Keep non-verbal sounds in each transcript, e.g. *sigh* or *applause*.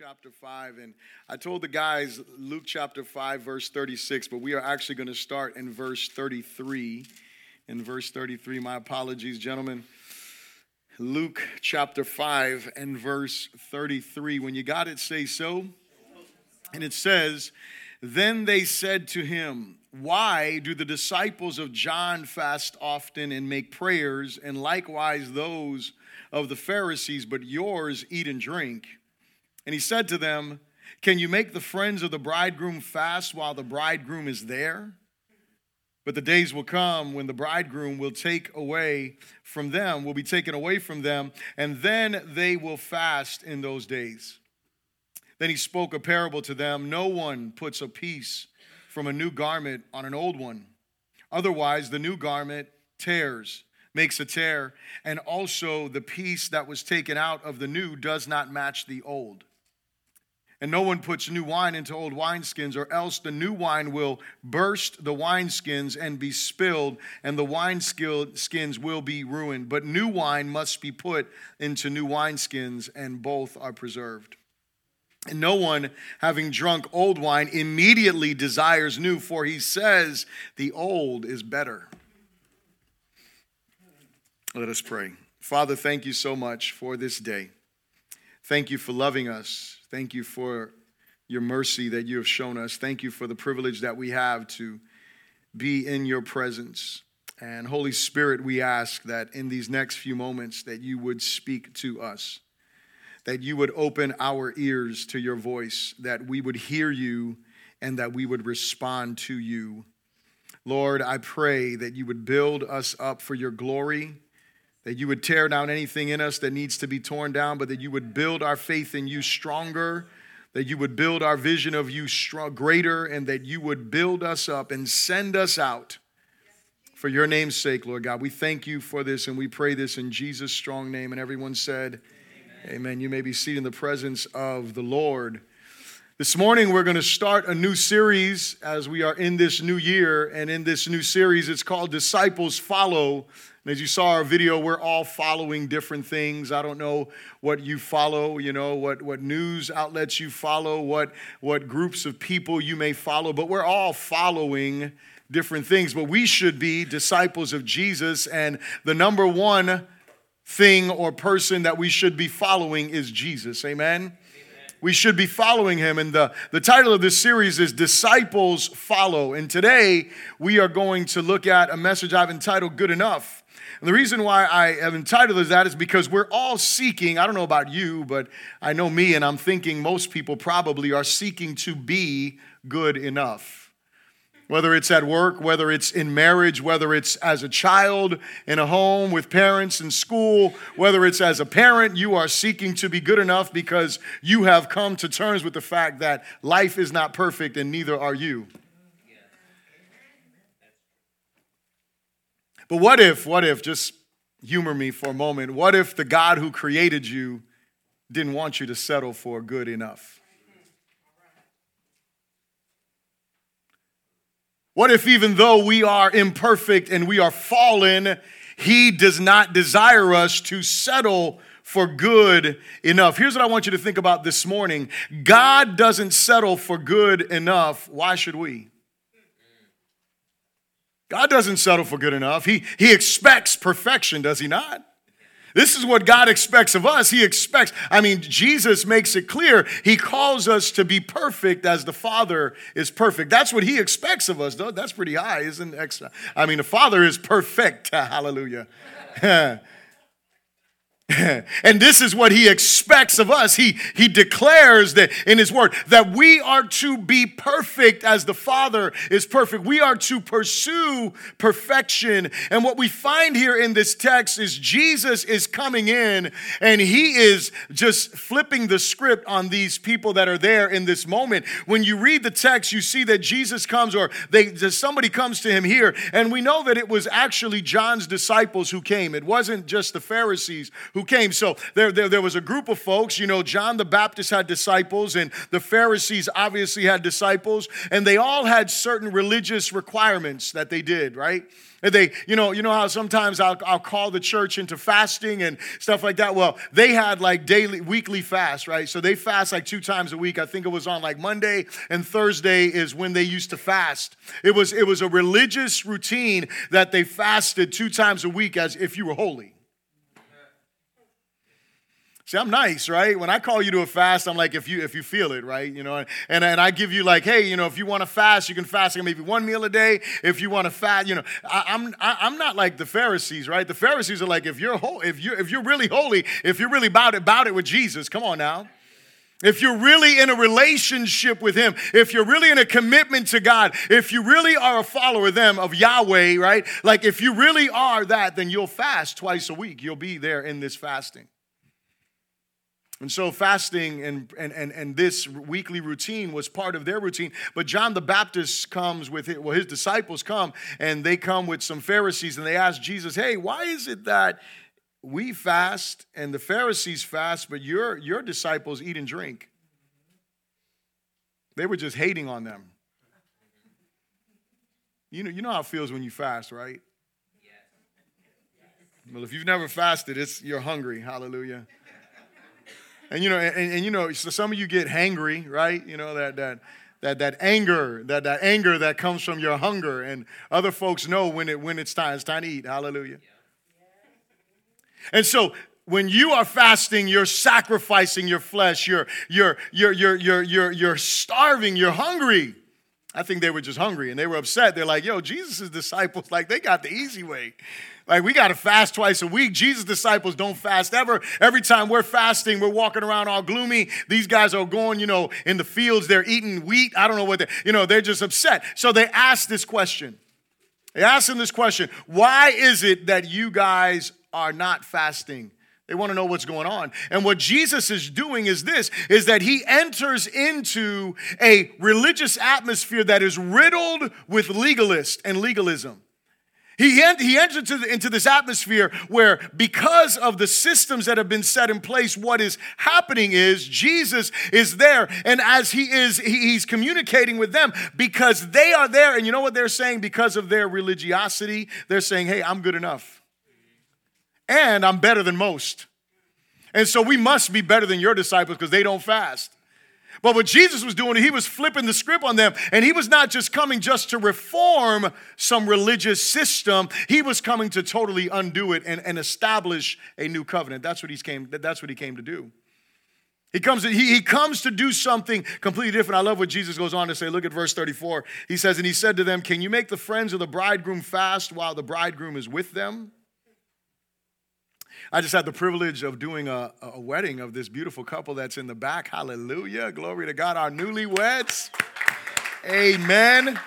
chapter 5. And I told the guys Luke chapter 5, verse 36, but we are actually going to start in verse 33. In verse 33, my apologies, gentlemen. Luke chapter 5 and verse 33. When you got it, say so. And it says, Then they said to him, Why do the disciples of John fast often and make prayers, and likewise those of the Pharisees, but yours eat and drink? And he said to them, Can you make the friends of the bridegroom fast while the bridegroom is there? But the days will come when the bridegroom will take away from them, will be taken away from them, and then they will fast in those days. Then he spoke a parable to them No one puts a piece from a new garment on an old one. Otherwise, the new garment tears, makes a tear, and also the piece that was taken out of the new does not match the old. And no one puts new wine into old wineskins, or else the new wine will burst the wineskins and be spilled, and the wineskins will be ruined. But new wine must be put into new wineskins, and both are preserved. And no one, having drunk old wine, immediately desires new, for he says, The old is better. Let us pray. Father, thank you so much for this day. Thank you for loving us. Thank you for your mercy that you have shown us. Thank you for the privilege that we have to be in your presence. And Holy Spirit, we ask that in these next few moments that you would speak to us. That you would open our ears to your voice, that we would hear you and that we would respond to you. Lord, I pray that you would build us up for your glory that you would tear down anything in us that needs to be torn down, but that you would build our faith in you stronger, that you would build our vision of you strong, greater, and that you would build us up and send us out for your name's sake, Lord God. We thank you for this and we pray this in Jesus' strong name. And everyone said, Amen. Amen. You may be seated in the presence of the Lord. This morning, we're going to start a new series as we are in this new year. And in this new series, it's called Disciples Follow and as you saw our video, we're all following different things. I don't know what you follow, you know, what, what news outlets you follow, what, what groups of people you may follow, but we're all following different things. But we should be disciples of Jesus, and the number one thing or person that we should be following is Jesus. Amen? we should be following him. And the, the title of this series is Disciples Follow. And today we are going to look at a message I've entitled Good Enough. And the reason why I have entitled as that is because we're all seeking, I don't know about you, but I know me, and I'm thinking most people probably are seeking to be good enough. Whether it's at work, whether it's in marriage, whether it's as a child in a home with parents in school, whether it's as a parent, you are seeking to be good enough because you have come to terms with the fact that life is not perfect and neither are you. But what if, what if, just humor me for a moment, what if the God who created you didn't want you to settle for good enough? What if, even though we are imperfect and we are fallen, He does not desire us to settle for good enough? Here's what I want you to think about this morning God doesn't settle for good enough. Why should we? God doesn't settle for good enough. He, he expects perfection, does he not? This is what God expects of us. He expects, I mean, Jesus makes it clear. He calls us to be perfect as the Father is perfect. That's what He expects of us, though. That's pretty high, isn't it? I mean, the Father is perfect. *laughs* Hallelujah. *laughs* *laughs* and this is what he expects of us. He, he declares that in his word that we are to be perfect as the Father is perfect. We are to pursue perfection. And what we find here in this text is Jesus is coming in and he is just flipping the script on these people that are there in this moment. When you read the text, you see that Jesus comes or they, somebody comes to him here. And we know that it was actually John's disciples who came. It wasn't just the Pharisees who who came. So there, there, there was a group of folks, you know, John the Baptist had disciples, and the Pharisees obviously had disciples, and they all had certain religious requirements that they did, right? And they, you know, you know how sometimes I'll, I'll call the church into fasting and stuff like that. Well, they had like daily, weekly fast, right? So they fast like two times a week. I think it was on like Monday and Thursday is when they used to fast. It was it was a religious routine that they fasted two times a week as if you were holy. See, I'm nice, right? When I call you to a fast, I'm like, if you if you feel it, right? You know, and, and I give you like, hey, you know, if you want to fast, you can fast like maybe one meal a day. If you want to fast, you know, I, I'm I, am i am not like the Pharisees, right? The Pharisees are like, if you're if you if you're really holy, if you're really about it, about it with Jesus, come on now. If you're really in a relationship with Him, if you're really in a commitment to God, if you really are a follower of them, of Yahweh, right? Like if you really are that, then you'll fast twice a week. You'll be there in this fasting. And so fasting and, and, and, and this weekly routine was part of their routine. But John the Baptist comes with it, well, his disciples come and they come with some Pharisees and they ask Jesus, hey, why is it that we fast and the Pharisees fast, but your, your disciples eat and drink? They were just hating on them. You know, you know how it feels when you fast, right? Well, if you've never fasted, it's you're hungry. Hallelujah. And you know, and, and you know, so some of you get hangry, right? You know, that that that that anger, that that anger that comes from your hunger. And other folks know when it when it's time, it's time to eat. Hallelujah. And so when you are fasting, you're sacrificing your flesh, you're you're you're you're you're you're, you're starving, you're hungry. I think they were just hungry and they were upset. They're like, yo, Jesus' disciples, like, they got the easy way. Like, we got to fast twice a week. Jesus' disciples don't fast ever. Every time we're fasting, we're walking around all gloomy. These guys are going, you know, in the fields, they're eating wheat. I don't know what they, you know, they're just upset. So they ask this question. They ask them this question Why is it that you guys are not fasting? They want to know what's going on. And what Jesus is doing is this is that he enters into a religious atmosphere that is riddled with legalist and legalism. He, he enters into, the, into this atmosphere where, because of the systems that have been set in place, what is happening is Jesus is there. And as he is, he's communicating with them because they are there. And you know what they're saying? Because of their religiosity, they're saying, hey, I'm good enough. And I'm better than most. And so we must be better than your disciples because they don't fast. But what Jesus was doing, he was flipping the script on them. And he was not just coming just to reform some religious system, he was coming to totally undo it and, and establish a new covenant. That's what, he came, that's what he came to do. He comes, he, he comes to do something completely different. I love what Jesus goes on to say. Look at verse 34. He says, And he said to them, Can you make the friends of the bridegroom fast while the bridegroom is with them? I just had the privilege of doing a, a wedding of this beautiful couple that's in the back. Hallelujah. Glory to God. Our newlyweds. Amen.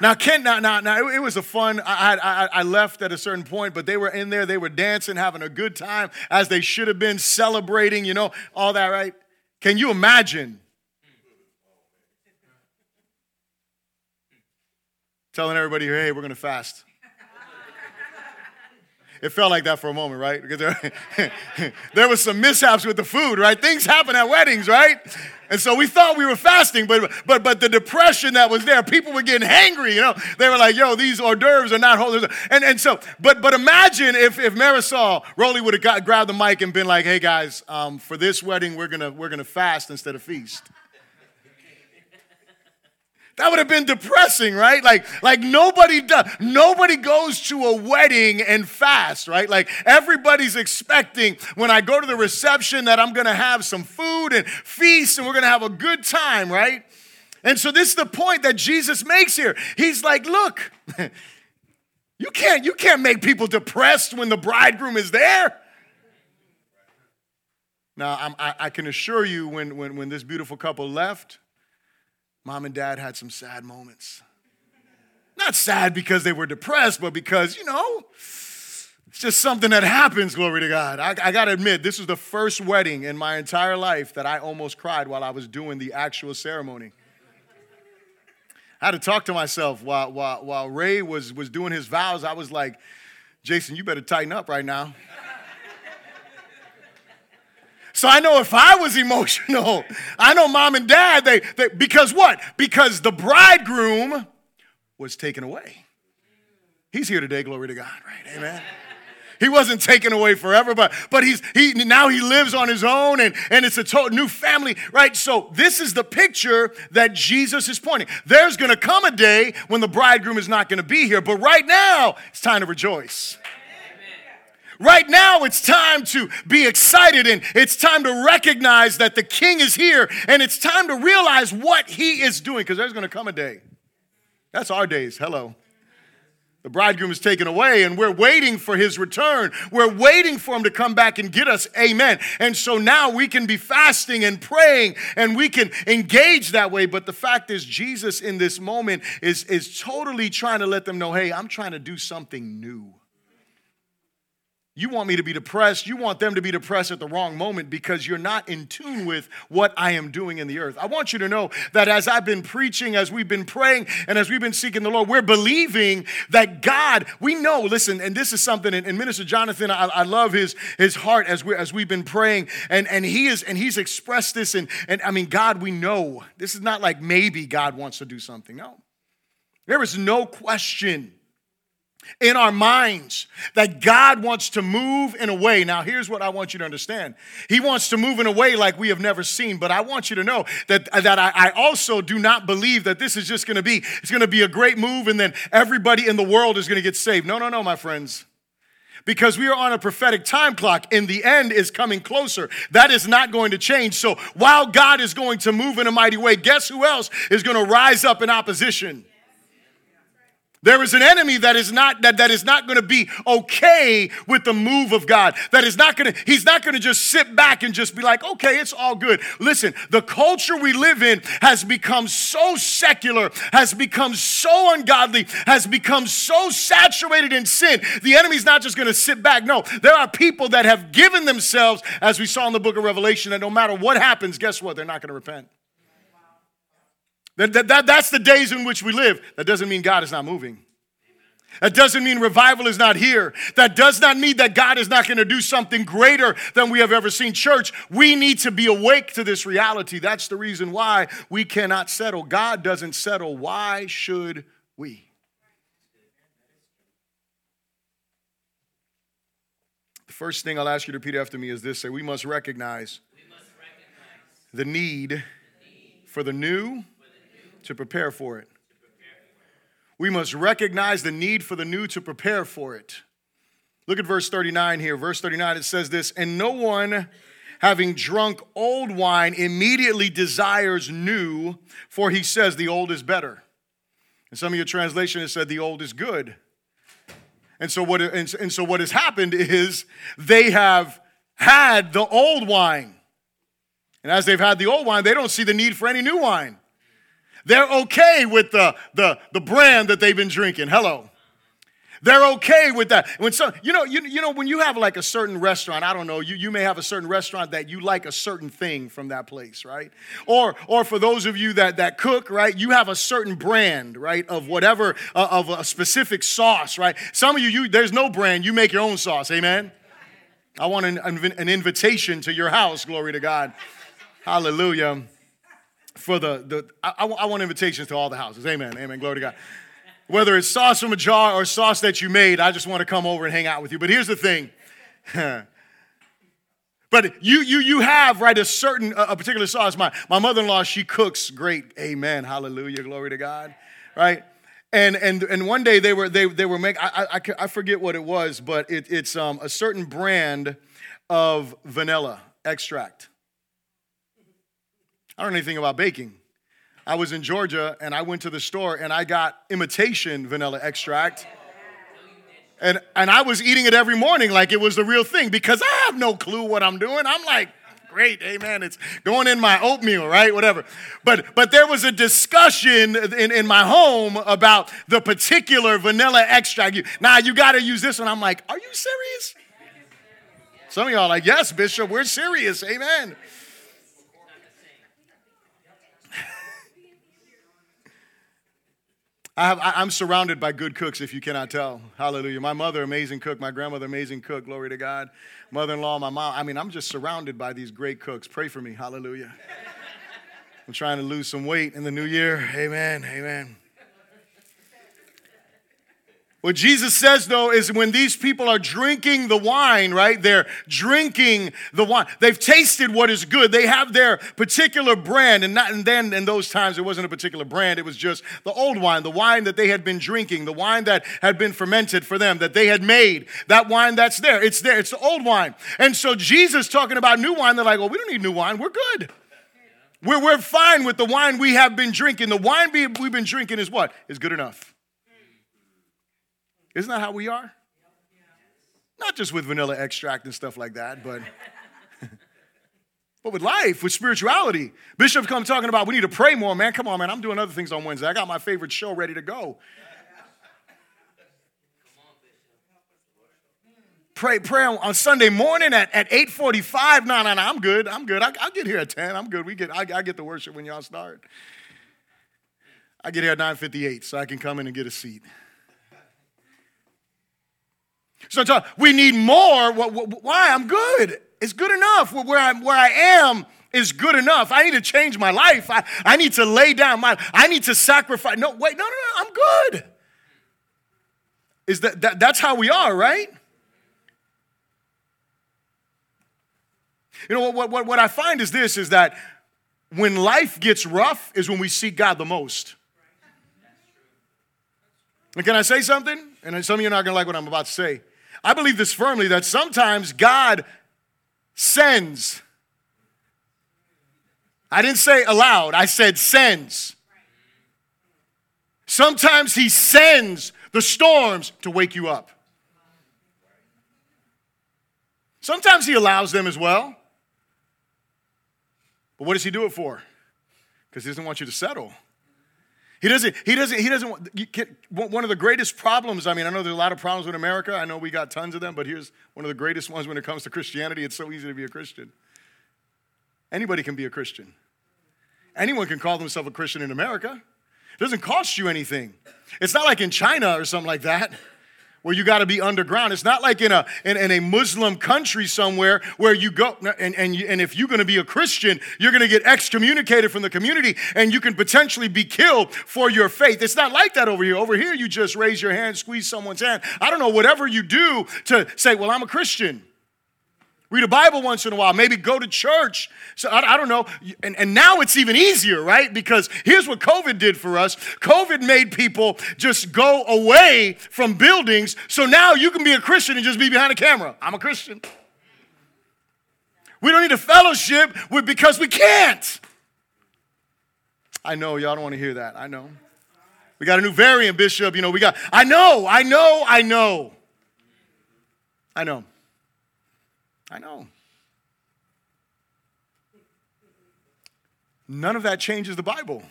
Now, Ken, now, now, now it, was a fun. I, I, I left at a certain point, but they were in there. They were dancing, having a good time, as they should have been, celebrating. You know, all that, right? Can you imagine? Telling everybody, hey, we're going to fast. It felt like that for a moment, right? Because there, *laughs* there was some mishaps with the food, right? Things happen at weddings, right? And so we thought we were fasting, but but but the depression that was there, people were getting hangry, you know. They were like, yo, these hors d'oeuvres are not holy. And and so, but but imagine if if Marisol Rowley would have grabbed the mic and been like, hey guys, um, for this wedding, we're gonna we're gonna fast instead of feast. That would have been depressing, right? Like, like nobody does, nobody goes to a wedding and fast, right? Like everybody's expecting when I go to the reception that I'm gonna have some food and feast and we're gonna have a good time, right? And so this is the point that Jesus makes here. He's like, look, *laughs* you can't, you can't make people depressed when the bridegroom is there. Now, I, I can assure you, when, when, when this beautiful couple left, mom and dad had some sad moments. Not sad because they were depressed, but because, you know, it's just something that happens, glory to God. I, I got to admit, this was the first wedding in my entire life that I almost cried while I was doing the actual ceremony. I had to talk to myself while, while, while Ray was, was doing his vows. I was like, Jason, you better tighten up right now. So I know if I was emotional, I know mom and dad, they, they because what? Because the bridegroom was taken away. He's here today, glory to God, right? Amen. He wasn't taken away forever, but but he's he now he lives on his own and, and it's a total new family, right? So this is the picture that Jesus is pointing. There's gonna come a day when the bridegroom is not gonna be here, but right now it's time to rejoice. Right now, it's time to be excited and it's time to recognize that the king is here and it's time to realize what he is doing because there's going to come a day. That's our days. Hello. The bridegroom is taken away, and we're waiting for his return. We're waiting for him to come back and get us. Amen. And so now we can be fasting and praying and we can engage that way. But the fact is, Jesus in this moment is, is totally trying to let them know hey, I'm trying to do something new. You want me to be depressed. You want them to be depressed at the wrong moment because you're not in tune with what I am doing in the earth. I want you to know that as I've been preaching, as we've been praying, and as we've been seeking the Lord, we're believing that God, we know, listen, and this is something, and, Minister Jonathan, I, I, love his, his heart as, we, as we've been praying, and, and he is, and he's expressed this, and, and I mean, God, we know. This is not like maybe God wants to do something. No. There is no question in our minds that God wants to move in a way. Now, here's what I want you to understand He wants to move in a way like we have never seen, but I want you to know that, that I, I also do not believe that this is just gonna be, it's gonna be a great move and then everybody in the world is gonna get saved. No, no, no, my friends because we are on a prophetic time clock and the end is coming closer. That is not going to change. So while God is going to move in a mighty way, guess who else is going to rise up in opposition? There is an enemy that is not that, that is not going to be okay with the move of God. That is not going to he's not going to just sit back and just be like, "Okay, it's all good." Listen, the culture we live in has become so secular, has become so ungodly, has become so saturated in sin. The enemy's not just going to sit back. No, there are people that have given themselves as we saw in the book of Revelation that no matter what happens, guess what? They're not going to repent. That, that, that, that's the days in which we live. That doesn't mean God is not moving. That doesn't mean revival is not here. That does not mean that God is not going to do something greater than we have ever seen. Church, we need to be awake to this reality. That's the reason why we cannot settle. God doesn't settle. Why should we? The first thing I'll ask you to repeat after me is this say, we must recognize, we must recognize the, need the need for the new to prepare for it. We must recognize the need for the new to prepare for it. Look at verse 39 here. Verse 39, it says this And no one, having drunk old wine, immediately desires new, for he says the old is better. And some of your translation has said the old is good. And so what, and, and so what has happened is they have had the old wine. And as they've had the old wine, they don't see the need for any new wine. They're okay with the, the, the brand that they've been drinking. Hello. They're okay with that. When some, you know, you, you know, when you have like a certain restaurant, I don't know, you, you may have a certain restaurant that you like a certain thing from that place, right? Or, or for those of you that, that cook, right, you have a certain brand, right, of whatever, uh, of a specific sauce, right? Some of you, you, there's no brand, you make your own sauce, amen? I want an, an invitation to your house, glory to God. Hallelujah for the, the I, I want invitations to all the houses. Amen. Amen. Glory to God. Whether it's sauce from a jar or sauce that you made, I just want to come over and hang out with you. But here's the thing. *laughs* but you you you have right a certain a particular sauce. My my mother-in-law, she cooks great. Amen. Hallelujah. Glory to God. Right? And and and one day they were they they were making I, I, I forget what it was, but it, it's um, a certain brand of vanilla extract. I don't know anything about baking. I was in Georgia and I went to the store and I got imitation vanilla extract. And, and I was eating it every morning like it was the real thing because I have no clue what I'm doing. I'm like, great, amen. It's going in my oatmeal, right? Whatever. But but there was a discussion in, in my home about the particular vanilla extract. Now you gotta use this one. I'm like, are you serious? Some of y'all like, yes, Bishop, we're serious, amen. I have, I, am surrounded by good cooks, if you cannot tell. Hallelujah. My mother, amazing cook. My grandmother, amazing cook. Glory to God. Mother in law, my mom. I mean, I'm just surrounded by these great cooks. Pray for me. Hallelujah. I'm trying to lose some weight in the new year. Amen. Amen. What Jesus says, though, is when these people are drinking the wine, right? They're drinking the wine. They've tasted what is good. They have their particular brand. And, not, and then in those times, it wasn't a particular brand. It was just the old wine, the wine that they had been drinking, the wine that had been fermented for them, that they had made. That wine that's there. It's there. It's the old wine. And so Jesus talking about new wine, they're like, well, we don't need new wine. We're good. We're, we're fine with the wine we have been drinking. The wine we've been drinking is what? Is good enough. Isn't that how we are? Not just with vanilla extract and stuff like that, but *laughs* but with life, with spirituality. Bishop come talking about we need to pray more, man. Come on, man. I'm doing other things on Wednesday. I got my favorite show ready to go. Pray, pray on, Sunday morning at, at 8.45. No, no, no, I'm good. I'm good. I, will get here at 10. I'm good. We get, I, I get the worship when y'all start. I get here at 9.58 so I can come in and get a seat. So we need more. Why? I'm good. It's good enough. Where, i where I am is good enough. I need to change my life. I, I need to lay down my, I need to sacrifice. No, wait, no, no, no, I'm good. Is that, that that's how we are, right? You know what, what, what I find is this is that when life gets rough is when we seek God the most. And can I say something? And some of you are not gonna like what I'm about to say. I believe this firmly that sometimes God sends. I didn't say aloud, I said sends. Sometimes He sends the storms to wake you up. Sometimes He allows them as well. But what does He do it for? Because He doesn't want you to settle. He doesn't, he doesn't, he doesn't, can, one of the greatest problems, I mean, I know there's a lot of problems with America. I know we got tons of them, but here's one of the greatest ones when it comes to Christianity. It's so easy to be a Christian. Anybody can be a Christian. Anyone can call themselves a Christian in America. It doesn't cost you anything. It's not like in China or something like that where you got to be underground. It's not like in a, in, in, a Muslim country somewhere where you go, and, and, and if you're going to be a Christian, you're going to get excommunicated from the community and you can potentially be killed for your faith. It's not like that over here. Over here, you just raise your hand, squeeze someone's hand. I don't know, whatever you do to say, well, I'm a Christian. Read a Bible once in a while, maybe go to church. So I, I, don't know. And, and now it's even easier, right? Because here's what COVID did for us COVID made people just go away from buildings. So now you can be a Christian and just be behind a camera. I'm a Christian. We don't need a fellowship with, because we can't. I know y'all don't want to hear that. I know. We got a new variant, Bishop. You know, we got, I know, I know, I know. I know. I know. None of that changes the Bible.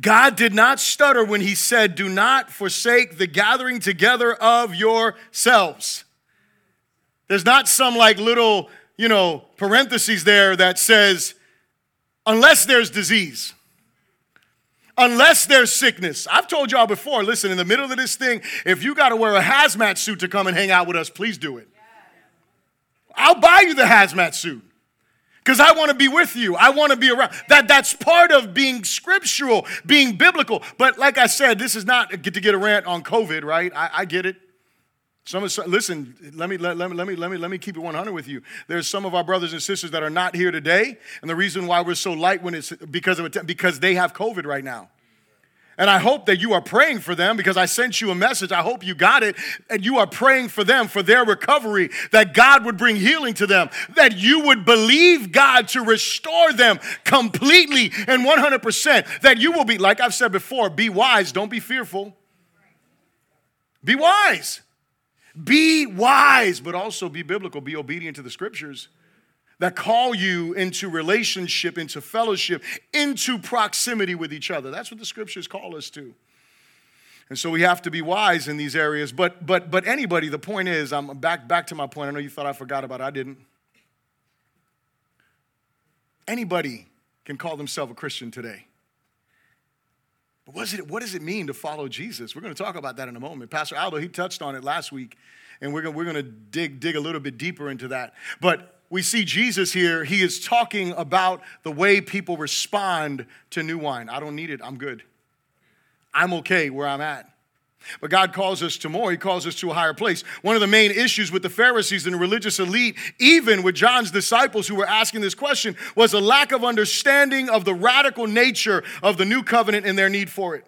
God did not stutter when he said, Do not forsake the gathering together of yourselves. There's not some like little, you know, parentheses there that says, unless there's disease unless there's sickness. I've told y'all before, listen, in the middle of this thing, if you got to wear a hazmat suit to come and hang out with us, please do it. I'll buy you the hazmat suit because I want to be with you. I want to be around. That that's part of being scriptural, being biblical. But like I said, this is not to get a rant on COVID, right? I, I get it. Some of, listen, let me, let, let, me, let, me, let, me, let me keep it 100 with you. There's some of our brothers and sisters that are not here today, and the reason why we're so light when it's because of because they have COVID right now. And I hope that you are praying for them because I sent you a message. I hope you got it. And you are praying for them, for their recovery, that God would bring healing to them, that you would believe God to restore them completely and 100%. That you will be, like I've said before, be wise, don't be fearful. Be wise. Be wise, but also be biblical, be obedient to the scriptures that call you into relationship, into fellowship, into proximity with each other. That's what the scriptures call us to. And so we have to be wise in these areas. But but but anybody, the point is, I'm back back to my point. I know you thought I forgot about it. I didn't. Anybody can call themselves a Christian today. But what, it, what does it mean to follow Jesus? We're going to talk about that in a moment. Pastor Aldo, he touched on it last week, and we're going, we're going to dig, dig a little bit deeper into that. But we see Jesus here, he is talking about the way people respond to new wine. I don't need it, I'm good. I'm okay where I'm at. But God calls us to more. He calls us to a higher place. One of the main issues with the Pharisees and the religious elite, even with John's disciples who were asking this question, was a lack of understanding of the radical nature of the new covenant and their need for it.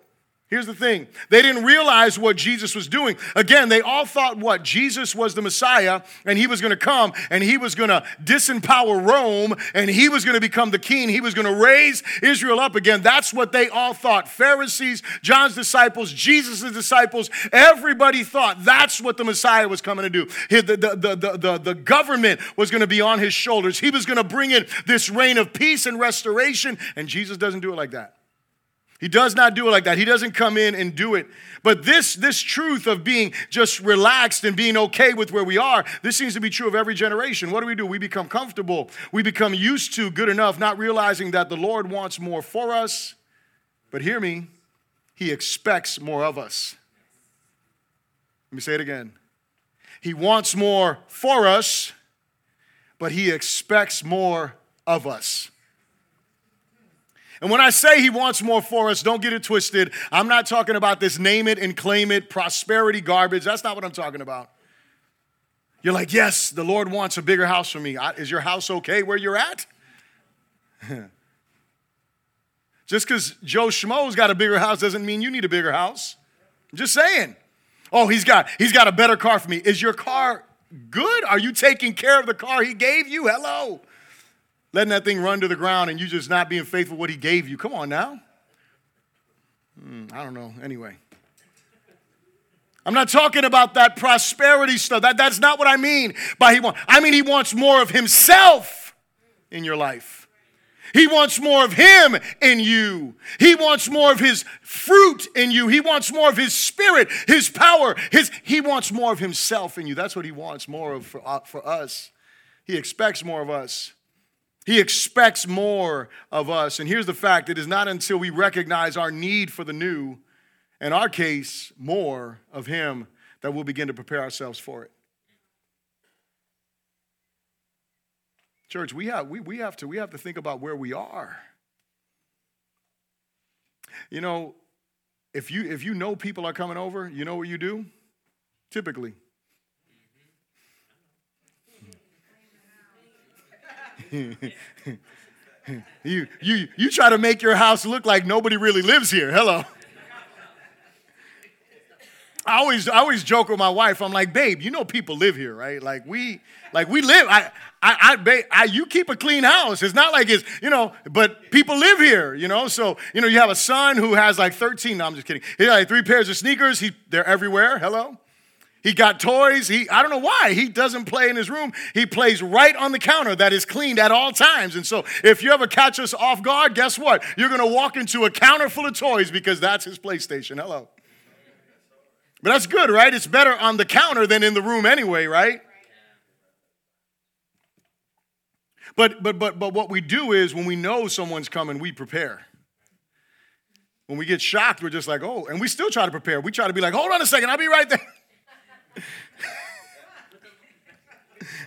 Here's the thing they didn't realize what Jesus was doing. Again, they all thought what? Jesus was the Messiah and he was going to come and he was going to disempower Rome and he was going to become the king. He was going to raise Israel up again. That's what they all thought. Pharisees, John's disciples, Jesus' disciples, everybody thought that's what the Messiah was coming to do. The, the, the, the, the, the government was going to be on his shoulders. He was going to bring in this reign of peace and restoration, and Jesus doesn't do it like that. He does not do it like that. He doesn't come in and do it. But this, this truth of being just relaxed and being okay with where we are, this seems to be true of every generation. What do we do? We become comfortable. We become used to good enough, not realizing that the Lord wants more for us. But hear me, He expects more of us. Let me say it again. He wants more for us, but He expects more of us. And when I say he wants more for us, don't get it twisted. I'm not talking about this name it and claim it prosperity garbage. That's not what I'm talking about. You're like, yes, the Lord wants a bigger house for me. Is your house okay where you're at? *laughs* Just because Joe Schmo's got a bigger house doesn't mean you need a bigger house. I'm just saying. Oh, he's got he's got a better car for me. Is your car good? Are you taking care of the car he gave you? Hello letting that thing run to the ground and you just not being faithful what he gave you. Come on now. Hmm, I don't know. Anyway. I'm not talking about that prosperity stuff. That, that's not what I mean by he wants. I mean he wants more of himself in your life. He wants more of him in you. He wants more of his fruit in you. He wants more of his spirit, his power. His, he wants more of himself in you. That's what he wants more of for, uh, for us. He expects more of us. He expects more of us. And here's the fact it is not until we recognize our need for the new, in our case, more of Him, that we'll begin to prepare ourselves for it. Church, we have, we, we, have to, we have to think about where we are. You know, if you, if you know people are coming over, you know what you do? Typically, *laughs* you, you, you try to make your house look like nobody really lives here. Hello. I always, I always joke with my wife. I'm like, babe, you know people live here, right? Like we, like we live. I, I, I, babe, I, you keep a clean house. It's not like it's, you know, but people live here, you know. So, you know, you have a son who has like 13. No, I'm just kidding. He has like three pairs of sneakers. He, they're everywhere. Hello. He got toys. He, I don't know why. He doesn't play in his room. He plays right on the counter that is cleaned at all times. And so if you ever catch us off guard, guess what? You're going to walk into a counter full of toys because that's his PlayStation. Hello. But that's good, right? It's better on the counter than in the room anyway, right? But but but but what we do is when we know someone's coming, we prepare. When we get shocked, we're just like, oh, and we still try to prepare. We try to be like, hold on a second, I'll be right there. *laughs*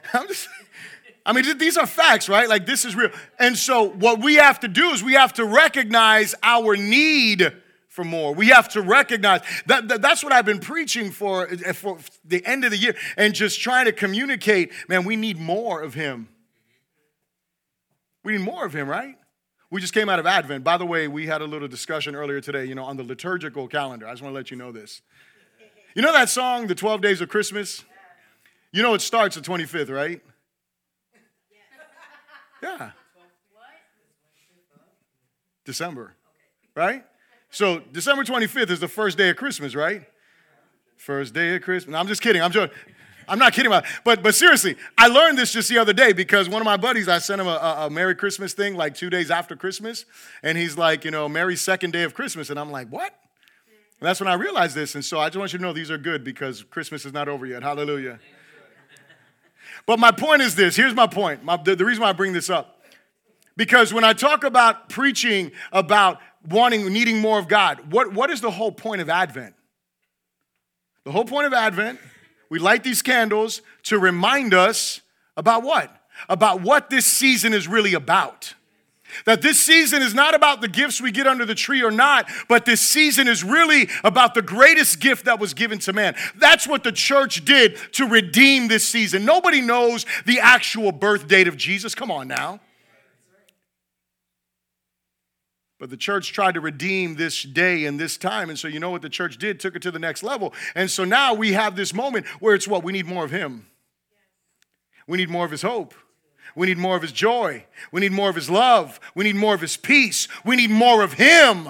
*laughs* I'm just, I mean, these are facts, right? Like, this is real. And so, what we have to do is we have to recognize our need for more. We have to recognize that, that, that's what I've been preaching for eh, for the end of the year and just trying to communicate, man, we need more of him. We need more of him, right? We just came out of Advent. By the way, we had a little discussion earlier today, you know, on the liturgical calendar. I just want to let you know this. You know that song, The 12 Days of Christmas? You know it starts the 25th, right? *laughs* Yeah. December, right? So December 25th is the first day of Christmas, right? First day of Christmas. No, I'm just kidding. I'm joking. I'm not kidding about it. But, but seriously, I learned this just the other day because one of my buddies, I sent him a, a, a Merry Christmas thing like two days after Christmas. And he's like, you know, Merry second day of Christmas. And I'm like, what? And that's when I realized this. And so I just want you to know these are good because Christmas is not over yet. Hallelujah. But my point is this here's my point. My, the, the reason why I bring this up. Because when I talk about preaching about wanting, needing more of God. What, what is the whole point of Advent? The whole point of Advent, we light these candles to remind us about what? About what this season is really about. That this season is not about the gifts we get under the tree or not, but this season is really about the greatest gift that was given to man. That's what the church did to redeem this season. Nobody knows the actual birth date of Jesus. Come on now. But the church tried to redeem this day and this time. And so, you know what the church did? Took it to the next level. And so now we have this moment where it's what? We need more of Him. We need more of His hope. We need more of His joy. We need more of His love. We need more of His peace. We need more of Him.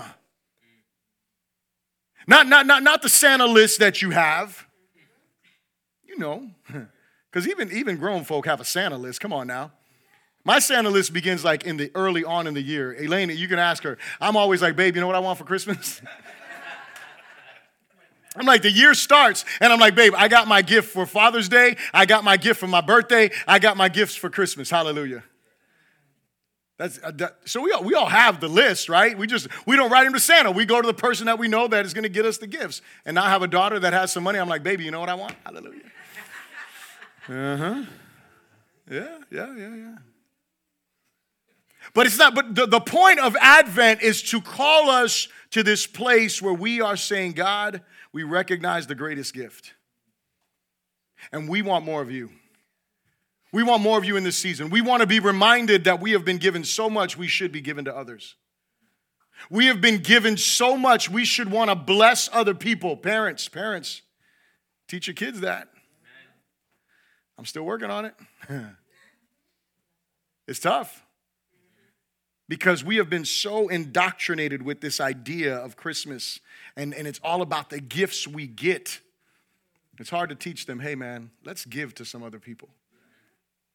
Not, not, not, not the Santa list that you have. You know, *laughs* because even, even grown folk have a Santa list. Come on now. My Santa list begins like in the early on in the year. Elaine, you can ask her. I'm always like, babe, you know what I want for Christmas? *laughs* I'm like, the year starts, and I'm like, babe, I got my gift for Father's Day. I got my gift for my birthday. I got my gifts for Christmas. Hallelujah. That's, uh, that, so we all, we all have the list, right? We just we don't write them to Santa. We go to the person that we know that is going to get us the gifts. And now I have a daughter that has some money. I'm like, baby, you know what I want? Hallelujah. Uh huh. Yeah, yeah, yeah, yeah. But it's not, but the, the point of Advent is to call us to this place where we are saying, God, we recognize the greatest gift. And we want more of you. We want more of you in this season. We want to be reminded that we have been given so much we should be given to others. We have been given so much we should want to bless other people. Parents, parents, teach your kids that. I'm still working on it. *laughs* it's tough because we have been so indoctrinated with this idea of Christmas, and, and it's all about the gifts we get. It's hard to teach them, hey man, let's give to some other people.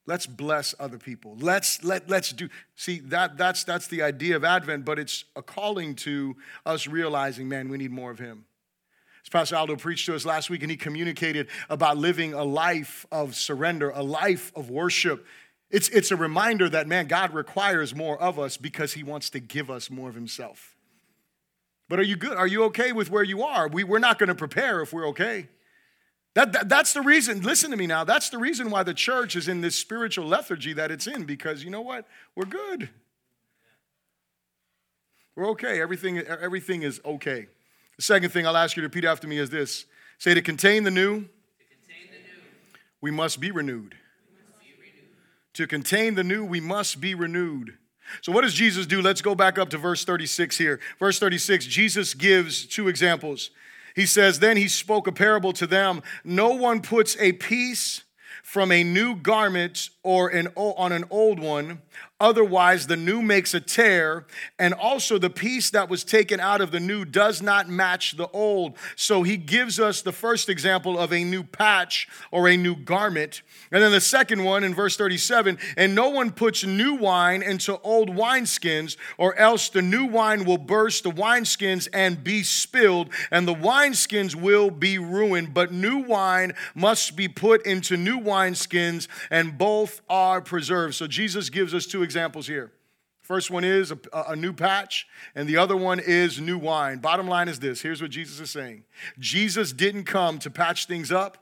Let's bless other people. Let's let let's do see that that's that's the idea of Advent, but it's a calling to us realizing, man, we need more of him. As Pastor Aldo preached to us last week, and he communicated about living a life of surrender, a life of worship, it's, it's a reminder that, man, God requires more of us because He wants to give us more of Himself. But are you good? Are you okay with where you are? We, we're not going to prepare if we're okay. That, that, that's the reason, listen to me now, that's the reason why the church is in this spiritual lethargy that it's in because you know what? We're good. We're okay. Everything, everything is okay. The second thing I'll ask you to repeat after me is this say, to contain the new, contain the new. we must be renewed. To contain the new, we must be renewed. So, what does Jesus do? Let's go back up to verse 36 here. Verse 36, Jesus gives two examples. He says, Then he spoke a parable to them No one puts a piece from a new garment or an, on an old one. Otherwise, the new makes a tear, and also the piece that was taken out of the new does not match the old. So he gives us the first example of a new patch or a new garment. And then the second one in verse 37 and no one puts new wine into old wineskins, or else the new wine will burst the wineskins and be spilled, and the wineskins will be ruined. But new wine must be put into new wineskins, and both are preserved. So Jesus gives us two examples here. First one is a, a, new patch, and the other one is new wine. Bottom line is this here's what Jesus is saying Jesus didn't come to patch things up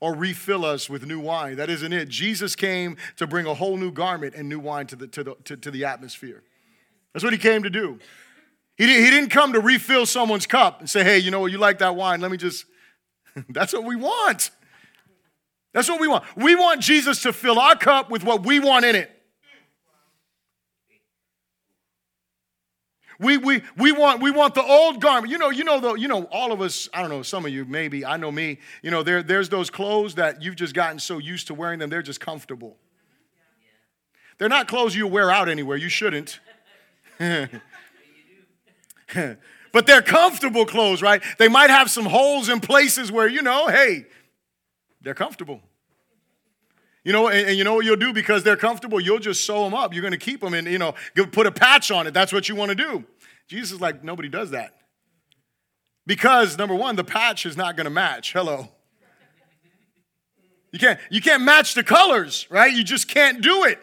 or refill us with new wine. That isn't it. Jesus came to bring a whole new garment and new wine to the, to the, to, to the atmosphere. That's what he came to do. He, he didn't come to refill someone's cup and say, hey, you know, what, you like that wine, let me just. *laughs* That's what we want. That's what we want. We want Jesus to fill our cup with what we want in it. We, we, we, want, we want the old garment. You know, you know, the, you know, all of us, I don't know, some of you maybe, I know me, you know, there, there's those clothes that you've just gotten so used to wearing them, they're just comfortable. They're not clothes you wear out anywhere. You shouldn't. *laughs* but they're comfortable clothes, right? They might have some holes in places where, you know, hey, they're comfortable. You know, and, and, you know what you'll do because they're comfortable? You'll just sew them up. You're going to keep them and, you know, put a patch on it. That's what you want to do. Jesus is like, nobody does that. Because, number one, the patch is not going to match. Hello. You can't, you can't match the colors, right? You just can't do it.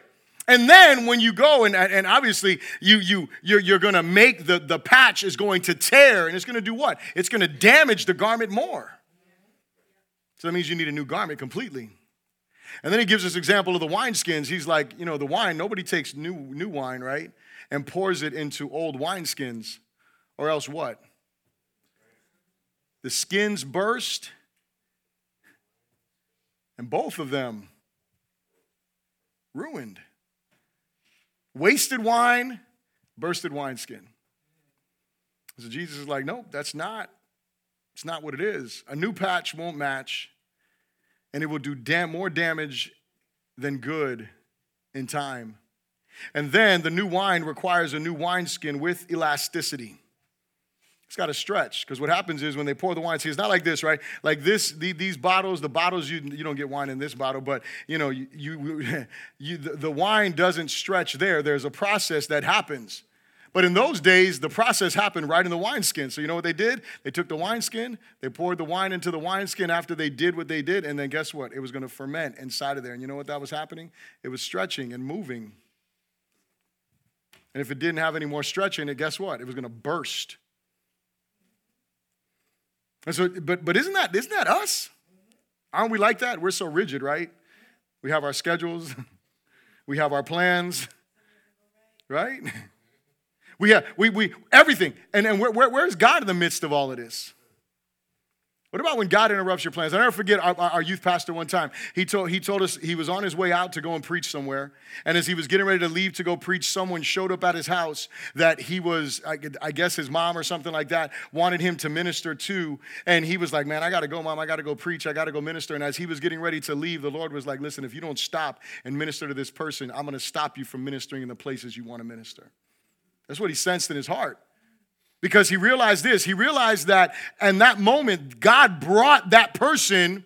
And then when you go and, and obviously you, you, you're, you're going to make the, the patch is going to tear and it's going to do what? It's going to damage the garment more. So that means you need a new garment completely. And then he gives us example of the wineskins. He's like, you know, the wine, nobody takes new, new wine, right? And pours it into old wineskins. Or else what? The skins burst, and both of them ruined. Wasted wine, bursted wineskin. So Jesus is like, nope, that's not, it's not what it is. A new patch won't match, and it will do dam- more damage than good in time. And then the new wine requires a new wineskin with elasticity. It's got to stretch because what happens is when they pour the wine, see, it's not like this, right? Like this, the, these bottles, the bottles you you don't get wine in this bottle, but you know, you, you, *laughs* you the, the wine doesn't stretch there. There's a process that happens. But in those days, the process happened right in the wineskin. So you know what they did? They took the wineskin, they poured the wine into the wineskin after they did what they did, and then guess what? It was going to ferment inside of there. And you know what that was happening? It was stretching and moving. And if it didn't have any more stretching, it guess what? It was going to burst. And so, but but isn't that isn't that us? Aren't we like that? We're so rigid, right? We have our schedules, *laughs* we have our plans, *laughs* right? *laughs* We have we we everything. And and where, where, where's God in the midst of all of this? What about when God interrupts your plans? I never forget our, our, youth pastor one time. He told, he told us he was on his way out to go and preach somewhere. And as he was getting ready to leave to go preach, someone showed up at his house that he was, I, I guess his mom or something like that, wanted him to minister to. And he was like, Man, I got to go, mom. I got to go preach. I got to go minister. And as he was getting ready to leave, the Lord was like, Listen, if you don't stop and minister to this person, I'm going to stop you from ministering in the places you want to minister. That's what he sensed in his heart because he realized this. He realized that in that moment, God brought that person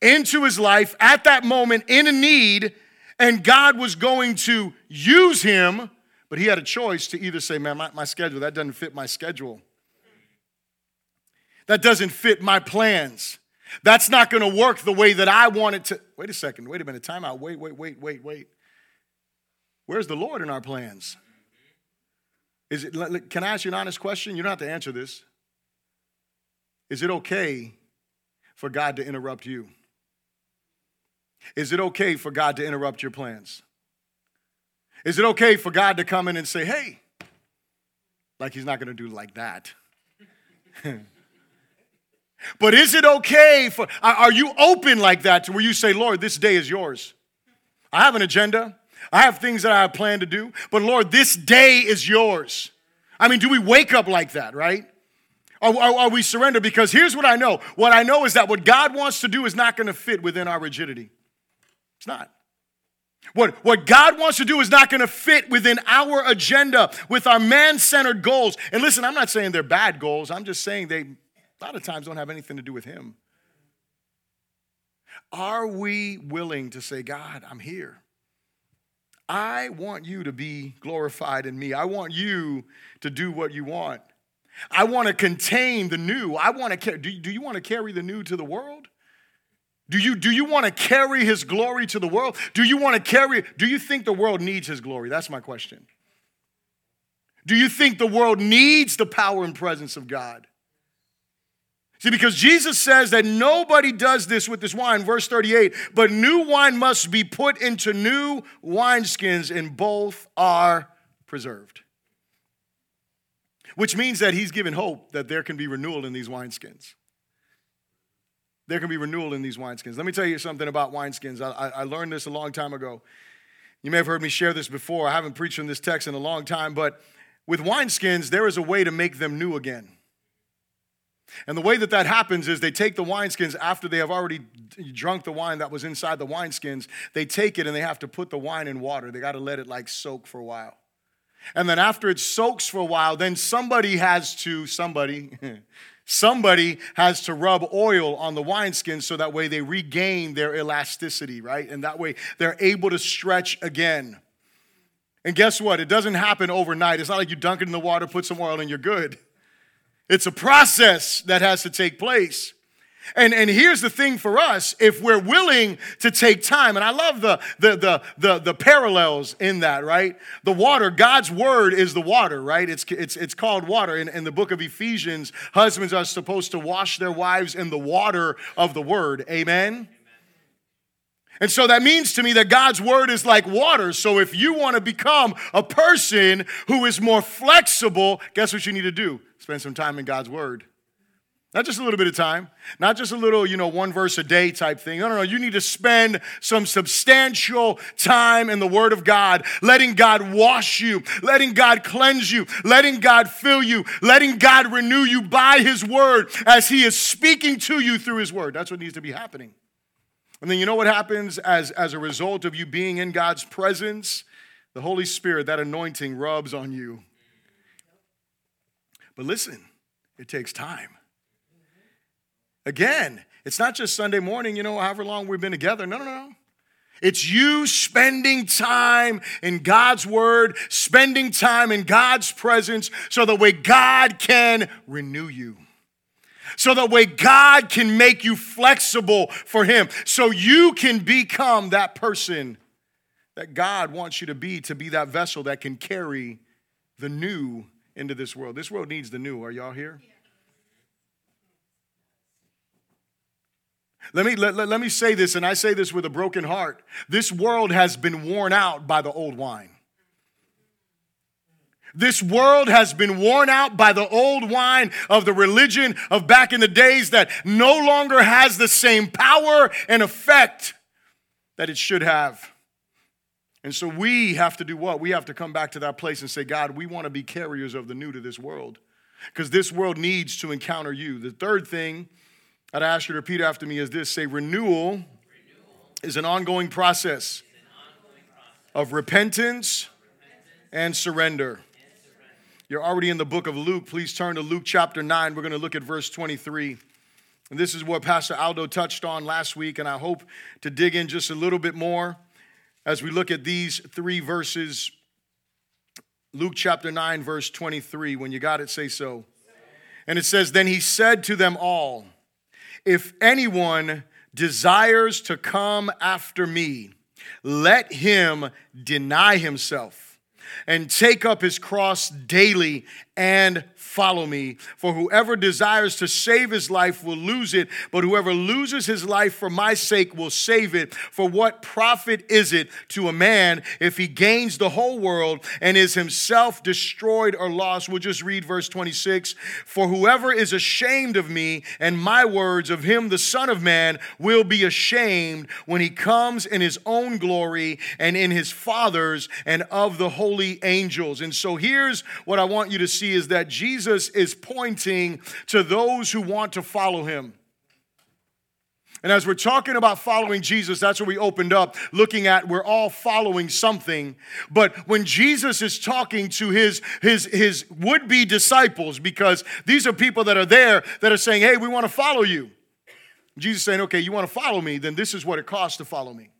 into his life at that moment in a need, and God was going to use him, but he had a choice to either say, Man, my, my schedule, that doesn't fit my schedule. That doesn't fit my plans. That's not going to work the way that I want it to. Wait a second. Wait a minute. Time out. Wait, wait, wait, wait, wait. Where's the Lord in our plans? Is it, can I ask you an honest question? You don't have to answer this. Is it okay for God to interrupt you? Is it okay for God to interrupt your plans? Is it okay for God to come in and say, hey, like he's not going to do like that? *laughs* but is it okay for, are you open like that to where you say, Lord, this day is yours? I have an agenda. I have things that I have planned to do, but Lord, this day is yours. I mean, do we wake up like that, right? Are, are, are we surrender? Because here's what I know. What I know is that what God wants to do is not going to fit within our rigidity. It's not. What, what God wants to do is not going to fit within our agenda, with our man centered goals. And listen, I'm not saying they're bad goals. I'm just saying they, a lot of times, don't have anything to do with Him. Are we willing to say, God, I'm here? I want you to be glorified in me. I want you to do what you want. I want to contain the new. I want to carry. Do, do you want to carry the new to the world? Do you, do you want to carry his glory to the world? Do you want to carry, do you think the world needs his glory? That's my question. Do you think the world needs the power and presence of God? See, because Jesus says that nobody does this with this wine, verse 38, but new wine must be put into new wineskins, and both are preserved. Which means that he's given hope that there can be renewal in these wineskins. There can be renewal in these wineskins. Let me tell you something about wineskins. I, I learned this a long time ago. You may have heard me share this before. I haven't preached on this text in a long time, but with wineskins, there is a way to make them new again. And the way that that happens is they take the wineskins after they have already drunk the wine that was inside the wineskins. They take it and they have to put the wine in water. They got to let it like soak for a while. And then after it soaks for a while, then somebody has to, somebody, *laughs* somebody has to rub oil on the wineskins so that way they regain their elasticity, right? And that way they're able to stretch again. And guess what? It doesn't happen overnight. It's not like you dunk it in the water, put some oil, and you're good. It's a process that has to take place. And, and here's the thing for us if we're willing to take time, and I love the, the, the, the, the parallels in that, right? The water, God's word is the water, right? It's, it's, it's called water. In, in the book of Ephesians, husbands are supposed to wash their wives in the water of the word. Amen? And so that means to me that God's word is like water. So if you want to become a person who is more flexible, guess what you need to do? Spend some time in God's word. Not just a little bit of time, not just a little, you know, one verse a day type thing. No, no, no. You need to spend some substantial time in the Word of God, letting God wash you, letting God cleanse you, letting God fill you, letting God renew you by His Word as He is speaking to you through His Word. That's what needs to be happening. And then you know what happens as, as a result of you being in God's presence? The Holy Spirit, that anointing rubs on you. But listen, it takes time. Again, it's not just Sunday morning, you know, however long we've been together. No, no, no. It's you spending time in God's word, spending time in God's presence, so that way God can renew you. So that way God can make you flexible for Him, so you can become that person that God wants you to be, to be that vessel that can carry the new into this world. This world needs the new. Are y'all here? Let me, let, let, let me say this, and I say this with a broken heart. This world has been worn out by the old wine. This world has been worn out by the old wine of the religion of back in the days that no longer has the same power and effect that it should have. And so we have to do what? We have to come back to that place and say, God, we want to be carriers of the new to this world because this world needs to encounter you. The third thing I'd ask you to repeat after me is this say, renewal, renewal is an ongoing process, an ongoing process. of repentance, repentance and, surrender. You're already in the book of Luke. Please turn to Luke chapter 9. We're going to look at verse 23. And this is what Pastor Aldo touched on last week, and I hope to dig in just a little bit more as we look at these three verses. Luke chapter 9, verse 23. When you got it, say so. And it says, Then he said to them all, if anyone desires to come after me, let him deny himself and take up his cross daily and follow me. For whoever desires to save his life will lose it, but whoever loses his life for my sake will save it. For what profit is it to a man if he gains the whole world and is himself destroyed or lost? We'll just read verse 26. For whoever is ashamed of me and my words, of him the Son of Man will be ashamed when he comes in his own glory and in his Father's and of the holy angels. And so here's what I want you to see is that Jesus Jesus is pointing to those who want to follow him. And as we're talking about following Jesus, that's where we opened up, looking at we're all following something. But when Jesus is talking to his, his, his would be disciples, because these are people that are there that are saying, hey, we want to follow you. Jesus saying, okay, you want to follow me, then this is what it costs to follow me.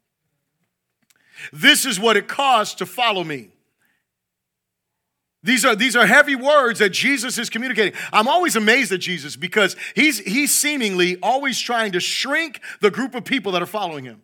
This is what it costs to follow me. These are, these are heavy words that Jesus is communicating. I'm always amazed at Jesus because he's, he's seemingly always trying to shrink the group of people that are following him.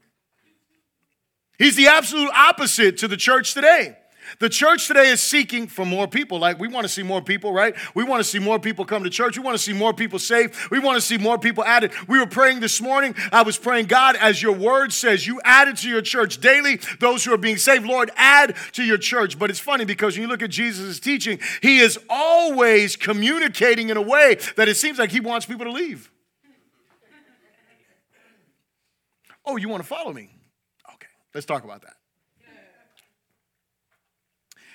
He's the absolute opposite to the church today. The church today is seeking for more people. Like, we want to see more people, right? We want to see more people come to church. We want to see more people saved. We want to see more people added. We were praying this morning. I was praying, God, as your word says, you added to your church daily those who are being saved. Lord, add to your church. But it's funny because when you look at Jesus' teaching, he is always communicating in a way that it seems like he wants people to leave. Oh, you want to follow me? Okay, let's talk about that.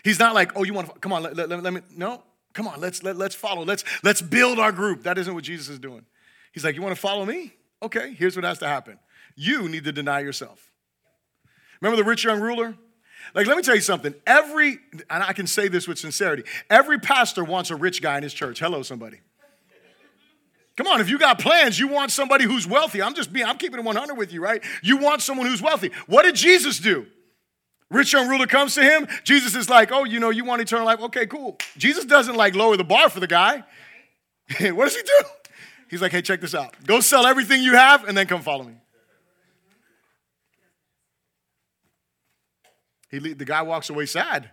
He's not like, oh, you want to, come on, let, let, let me, no, come on, let's, let, let's follow. Let's, let's build our group. That isn't what Jesus is doing. He's like, you want to follow me? Okay, here's what has to happen. You need to deny yourself. Remember the rich young ruler? Like, let me tell you something. Every, and I can say this with sincerity, every pastor wants a rich guy in his church. Hello, somebody. Come on, if you got plans, you want somebody who's wealthy. I'm just being, I'm keeping it 100 with you, right? You want someone who's wealthy. What did Jesus do? Rich young ruler comes to him. Jesus is like, oh, you know, you want eternal life? Okay, cool. Jesus doesn't like lower the bar for the guy. *laughs* what does he do? He's like, hey, check this out. Go sell everything you have and then come follow me. He, the guy walks away sad.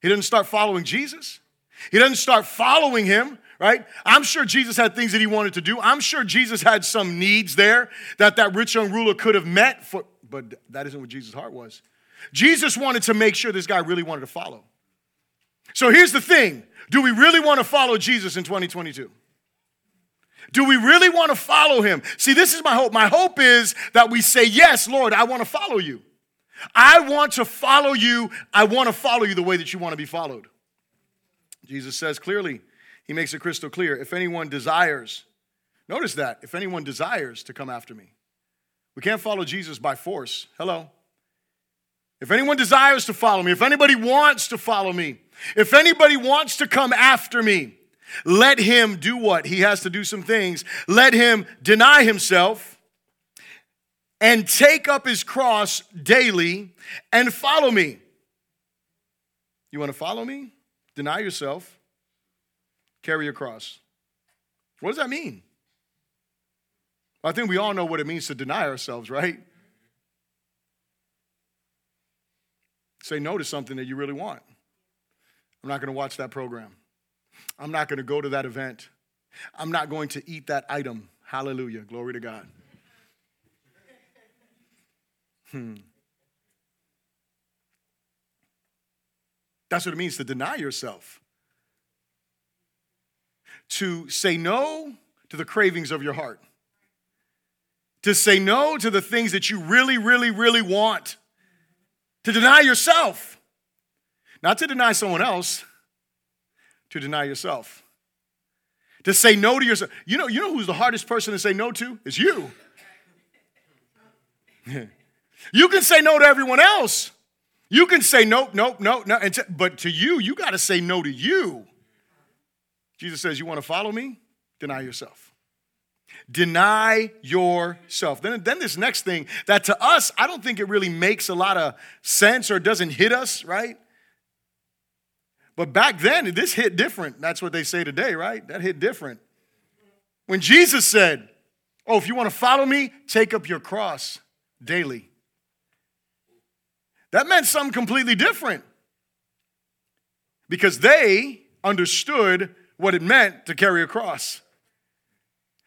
He doesn't start following Jesus. He doesn't start following him, right? I'm sure Jesus had things that he wanted to do. I'm sure Jesus had some needs there that that rich young ruler could have met, for, but that isn't what Jesus' heart was. Jesus wanted to make sure this guy really wanted to follow. So here's the thing do we really want to follow Jesus in 2022? Do we really want to follow him? See, this is my hope. My hope is that we say, Yes, Lord, I want to follow you. I want to follow you. I want to follow you the way that you want to be followed. Jesus says clearly, he makes it crystal clear if anyone desires, notice that, if anyone desires to come after me, we can't follow Jesus by force. Hello. If anyone desires to follow me, if anybody wants to follow me, if anybody wants to come after me, let him do what? He has to do some things. Let him deny himself and take up his cross daily and follow me. You want to follow me? Deny yourself, carry your cross. What does that mean? I think we all know what it means to deny ourselves, right? Say no to something that you really want. I'm not going to watch that program. I'm not going to go to that event. I'm not going to eat that item. Hallelujah. Glory to God. Hmm. That's what it means to deny yourself. To say no to the cravings of your heart. To say no to the things that you really, really, really want. To deny yourself. Not to deny someone else, to deny yourself. To say no to yourself. You know, you know who's the hardest person to say no to? It's you. *laughs* You can say no to everyone else. You can say nope, nope, nope, no. but to you, you got to say no to you. Jesus says, You want to follow me? Deny yourself. Deny yourself. Then, then this next thing that to us, I don't think it really makes a lot of sense or doesn't hit us, right? But back then, this hit different. That's what they say today, right? That hit different. When Jesus said, Oh, if you want to follow me, take up your cross daily that meant something completely different because they understood what it meant to carry a cross.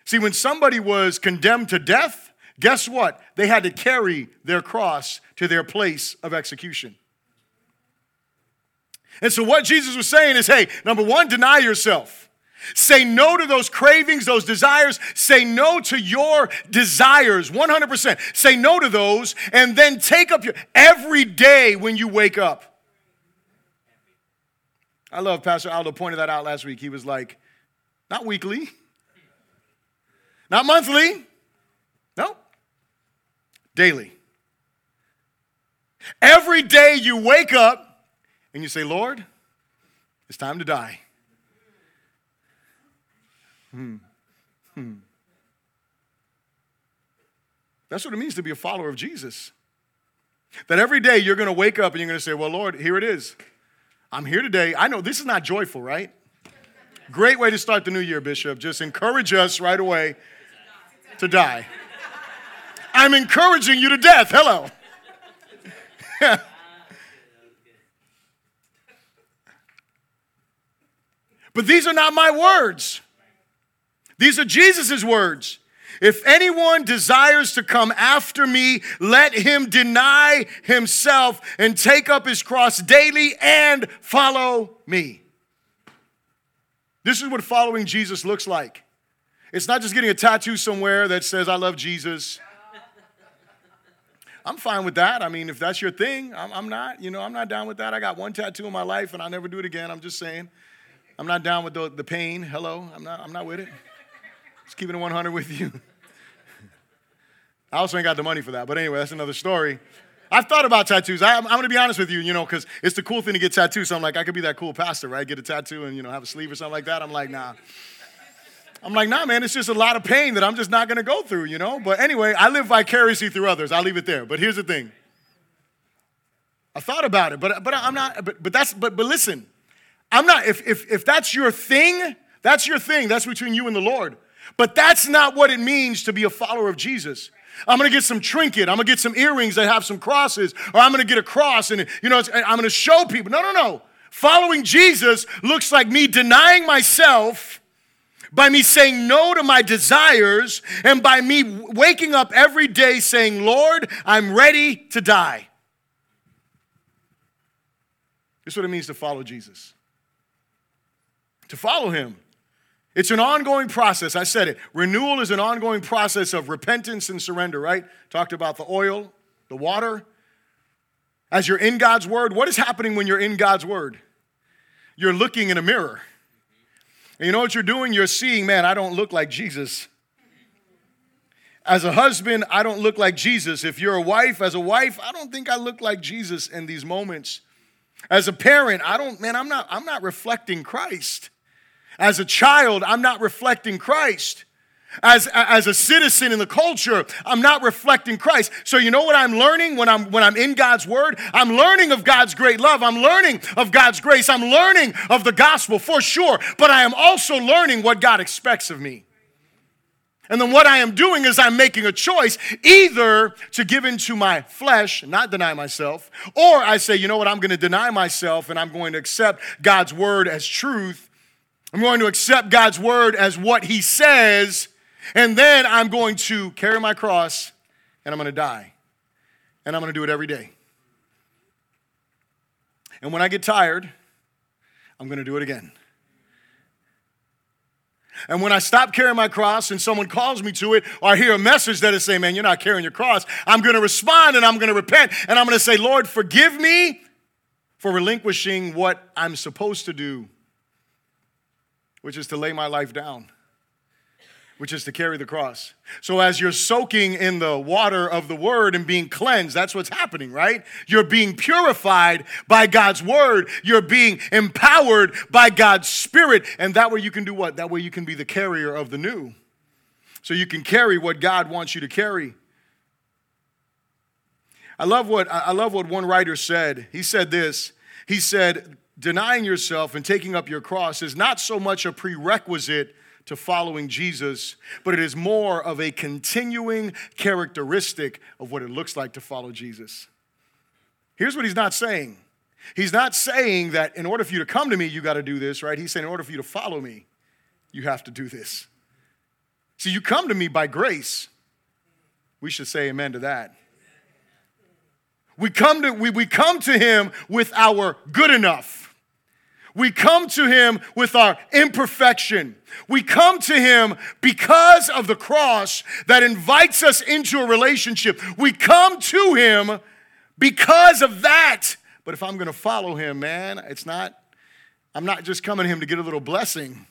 See, when somebody was condemned to death, guess what? They had to carry their cross to their place of execution. And so, what Jesus was saying is hey, number one, deny yourself. Say no to those cravings, those desires. Say no to your desires 100%. Say no to those and then take up your every day when you wake up. I love Pastor Aldo pointed that out last week. He was like, not weekly, not monthly, no, daily. Every day you wake up and you say, Lord, it's time to die. Hmm. Hmm. That's what it means to be a follower of Jesus. That every day you're going to wake up and you're going to say, Well, Lord, here it is. I'm here today. I know this is not joyful, right? Great way to start the new year, Bishop. Just encourage us right away to die. I'm encouraging you to death. Hello. *laughs* but these are not my words. These are Jesus' words. If anyone desires to come after me, let him deny himself and take up his cross daily and follow me. This is what following Jesus looks like. It's not just getting a tattoo somewhere that says, I love Jesus. I'm fine with that. I mean, if that's your thing, I'm, I'm, not. You know, I'm not down with that. I got one tattoo in my life and I'll never do it again. I'm just saying. I'm not down with the, the pain. Hello. I'm not, I'm not with it. Just keeping it 100 with you. I also ain't got the money for that. But anyway, that's another story. I've thought about tattoos. I, am going to be honest with you, you know, because it's the cool thing to get tattoos. So I'm like, I could be that cool pastor, right? Get a tattoo and, you know, have a sleeve or something like that. I'm like, nah. I'm like, nah, man, it's just a lot of pain that I'm just not to go through, you know? But anyway, I live vicariously through others. I'll leave it there. But here's the thing. I thought about it, but, but I'm not, but, but that's, but, but listen, I'm not, if, if, if that's your thing, That's your thing. That's between you and the Lord. But that's not what it means to be a follower of Jesus. I'm gonna get some trinket. I'm gonna get some earrings that have some crosses, or I'm gonna get a cross and you know I'm gonna show people. No, no, no. Following Jesus looks like me denying myself by me saying no to my desires and by me waking up every day saying, Lord, I'm ready to die. This is what it means to follow Jesus. To follow him. It's an ongoing process. I said it. Renewal is an ongoing process of repentance and surrender, right? Talked about the oil, the water. As you're in God's word, what is happening when you're in God's word? You're looking in a mirror. And you know what you're doing? You're seeing, man, I don't look like Jesus. As a husband, I don't look like Jesus. If you're a wife, as a wife, I don't think I look like Jesus in these moments. As a parent, I don't, man, I'm not, I'm not reflecting Christ. As a child, I'm not reflecting Christ as, as a citizen in the culture, I'm not reflecting Christ. So you know what I'm learning when I'm when I'm in God's word? I'm learning of God's great love. I'm learning of God's grace. I'm learning of the gospel for sure, but I am also learning what God expects of me. And then what I am doing is I'm making a choice either to give into my flesh, not deny myself, or I say, you know what, I'm going to deny myself and I'm going to accept God's word as truth. I'm going to accept God's word as what he says and then I'm going to carry my cross and I'm going to die. And I'm going to do it every day. And when I get tired, I'm going to do it again. And when I stop carrying my cross and someone calls me to it, or I hear a message that is saying, Man, you're not carrying your cross, I'm going to respond and I'm going to repent and I'm going to say, Lord, forgive me for relinquishing what I'm supposed to do, which is to lay my life down which is to carry the cross. So, as you're soaking in the water of the word and being cleansed, that's what's happening, right? You're being purified by God's word. You're being empowered by God's spirit. And that way you can do what? That way you can be the carrier of the new. So you can carry what God wants you to carry. I love what, I love what one writer said. He said this He said, Denying yourself and taking up your cross is not so much a prerequisite to following Jesus, but it is more of a continuing characteristic of what it looks like to follow Jesus. Here's what he's not saying. He's not saying that in order for you to come to me, you got to do this, right? He's saying in order for you to follow me, you have to do this. See, you come to me by grace. We should say amen to that. We come to, we, we come to him with our good enough. We come to him with our imperfection. We come to him because of the cross that invites us into a relationship. We come to him because of that. But if I'm going to follow him, man, it's not, I'm not just coming to him to get a little blessing.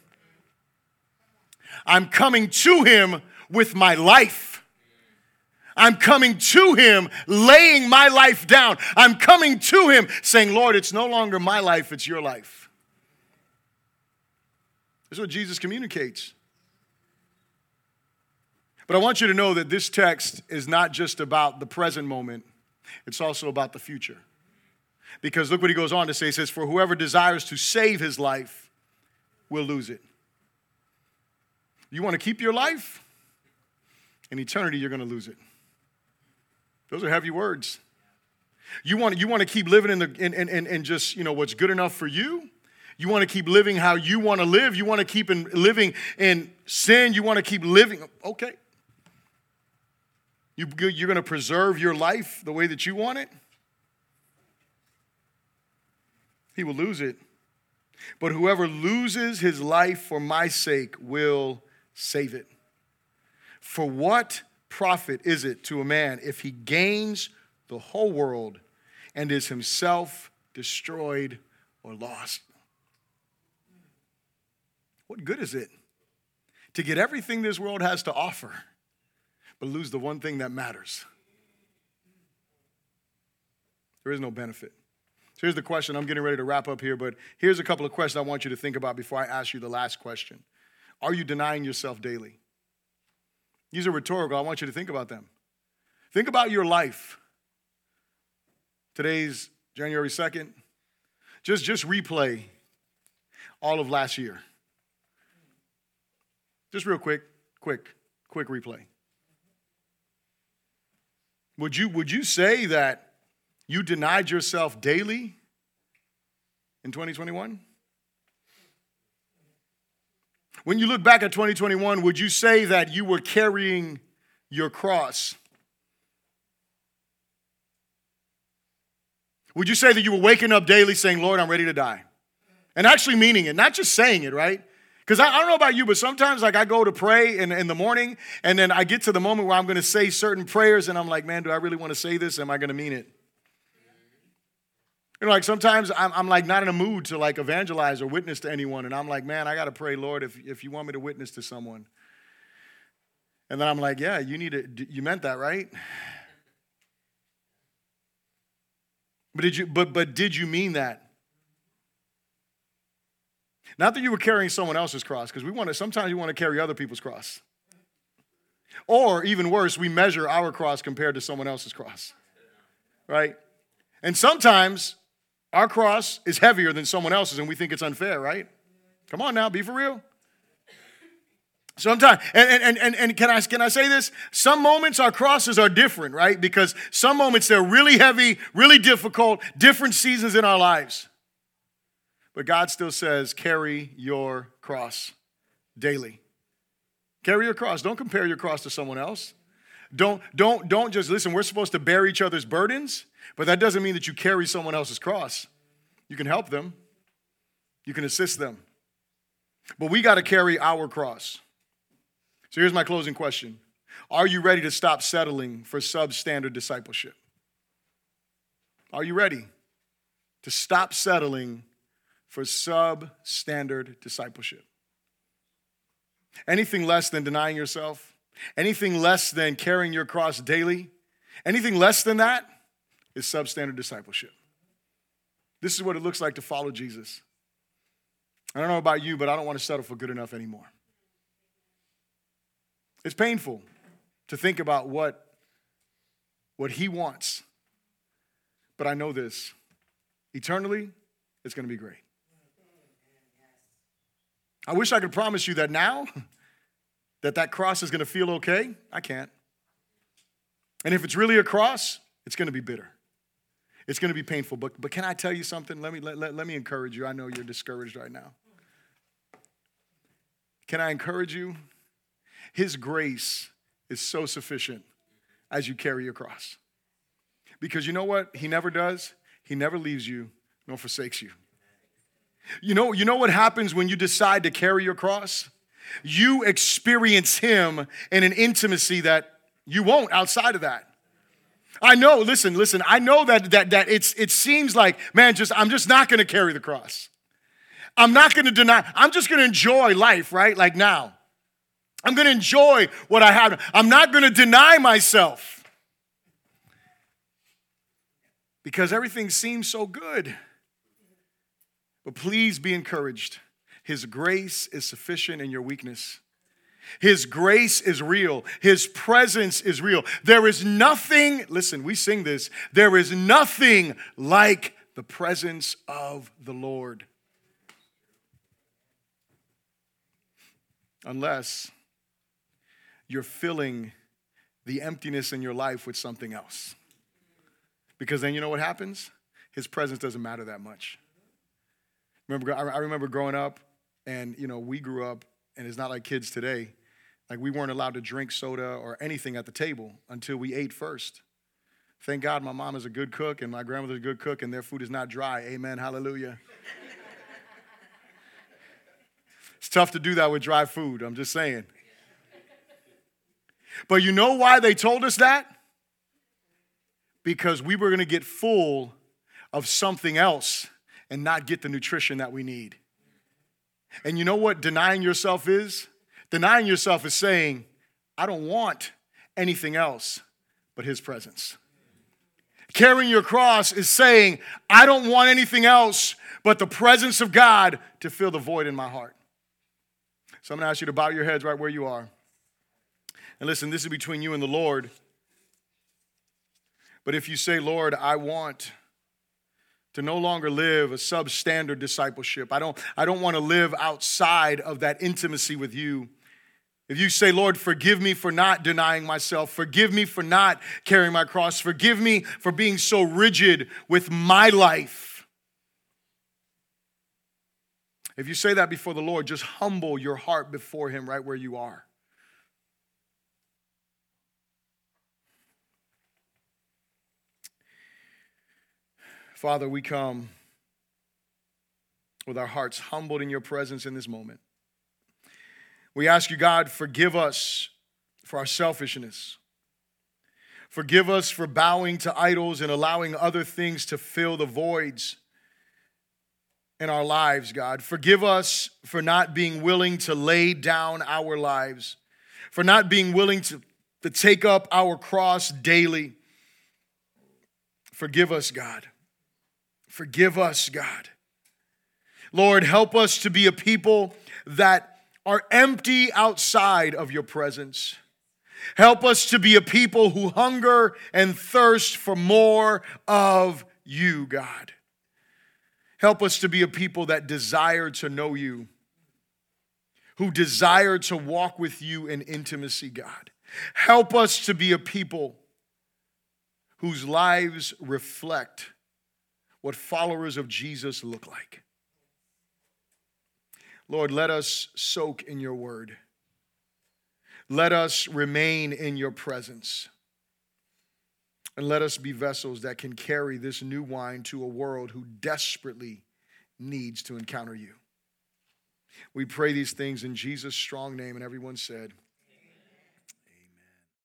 I'm coming to him with my life. I'm coming to him, laying my life down. I'm coming to him saying, Lord, it's no longer my life, it's your life. That's what Jesus communicates. But I want you to know that this text is not just about the present moment, it's also about the future. Because look what he goes on to say. He says, For whoever desires to save his life will lose it. You want to keep your life? In eternity, you're going to lose it. Those are heavy words. You want, you want to keep living in, the, in, in, in just, you know, what's good enough for you? You want to keep living how you want to live. You want to keep in, living in sin. You want to keep living. Okay. You, you're going to preserve your life the way that you want it. He will lose it. But whoever loses his life for my sake will save it. For what profit is it to a man if he gains the whole world and is himself destroyed or lost? What good is it to get everything this world has to offer, but lose the one thing that matters? There is no benefit. So here's the question. I'm getting ready to wrap up here, but here's a couple of questions I want you to think about before I ask you the last question. Are you denying yourself daily? These are rhetorical. I want you to think about them. Think about your life. Today's January 2nd. Just, just replay all of last year. Just real quick, quick, quick replay. Would you, would you say that you denied yourself daily in 2021? When you look back at 2021, would you say that you were carrying your cross? Would you say that you were waking up daily saying, Lord, I'm ready to die? And actually meaning it, not just saying it, right? Because I, I, don't know about you, but sometimes like I go to pray in, in the morning and then I get to the moment where I'm going to say certain prayers and I'm like, man, do I really want to say this? Am I going to mean it? You know, like sometimes I'm, I'm like not in a mood to like evangelize or witness to anyone. And I'm like, man, I got to pray, Lord, if, if you want me to witness to someone. And then I'm like, yeah, you need it. You meant that, right? But did you, but, but did you mean that? Not that you were carrying someone else's cross, because we want to, sometimes we want to carry other people's cross. Or even worse, we measure our cross compared to someone else's cross. Right? And sometimes our cross is heavier than someone else's and we think it's unfair, right? Come on now, be for real. Sometimes, and, and, and, and can, I, can I say this? Some moments our crosses are different, right? Because some moments they're really heavy, really difficult, different seasons in our lives. But God still says, carry your cross daily. Carry your cross. Don't compare your cross to someone else. Don't, don't, don't just listen, we're supposed to bear each other's burdens, but that doesn't mean that you carry someone else's cross. You can help them, you can assist them. But we got to carry our cross. So here's my closing question Are you ready to stop settling for substandard discipleship? Are you ready to stop settling for substandard discipleship. Anything less than denying yourself, anything less than carrying your cross daily, anything less than that is substandard discipleship. This is what it looks like to follow Jesus. I don't know about you, but I don't want to settle for good enough anymore. It's painful to think about what, what he wants. But I know this eternally, it's going to be great. I wish I could promise you that now, *laughs* that that cross is going to feel okay. I can't. And if it's really a cross, it's going to be bitter. It's going to be painful. But, but can I tell you something? Let me, let, let, let me encourage you. I know you're discouraged right now. Can I encourage you? His grace is so sufficient as you carry your cross. Because you know what? He never does. He never leaves you nor forsakes you. You know, you know what happens when you decide to carry your cross? You experience Him in an intimacy that you won't outside of that. I know, listen, listen, I know that that that it's it seems like, man, just I'm just not gonna carry the cross. I'm not gonna deny, I'm just gonna enjoy life, right? Like now. I'm gonna enjoy what I have. I'm not gonna deny myself. Because everything seems so good. But please be encouraged. His grace is sufficient in your weakness. His grace is real. His presence is real. There is nothing, listen, we sing this, there is nothing like the presence of the Lord. Unless you're filling the emptiness in your life with something else. Because then you know what happens? His presence doesn't matter that much. Remember, I remember growing up, and you know, we grew up, and it's not like kids today. Like we weren't allowed to drink soda or anything at the table until we ate first. Thank God my mom is a good cook and my grandmother's a good cook, and their food is not dry. Amen. Hallelujah. *laughs* it's tough to do that with dry food. I'm just saying. But you know why they told us that? Because we were going to get full of something else and not get the nutrition that we need. And you know what denying yourself is? Denying yourself is saying, I don't want anything else but His presence. Carrying your cross is saying, I don't want anything else but the presence of God to fill the void in my heart. So I'm gonna ask you to bow your heads right where you are. And listen, this is between you and the Lord. But if you say, Lord, I want to no longer live a substandard discipleship. I don't, I don't want to live outside of that intimacy with you. If you say, Lord, forgive me for not denying myself, forgive me for not carrying my cross, forgive me for being so rigid with my life. If you say that before the Lord, just humble your heart before Him right where you are. Father, we come with our hearts humbled in your presence in this moment. We ask you, God, forgive us for our selfishness. Forgive us for bowing to idols and allowing other things to fill the voids in our lives, God. Forgive us for not being willing to lay down our lives, for not being willing to, to take up our cross daily. Forgive us, God. Forgive us, God. Lord, help us to be a people that are empty outside of your presence. Help us to be a people who hunger and thirst for more of you, God. Help us to be a people that desire to know you, who desire to walk with you in intimacy, God. Help us to be a people whose lives reflect what followers of Jesus look like. Lord, let us soak in your word. Let us remain in your presence. And let us be vessels that can carry this new wine to a world who desperately needs to encounter you. We pray these things in Jesus' strong name, and everyone said,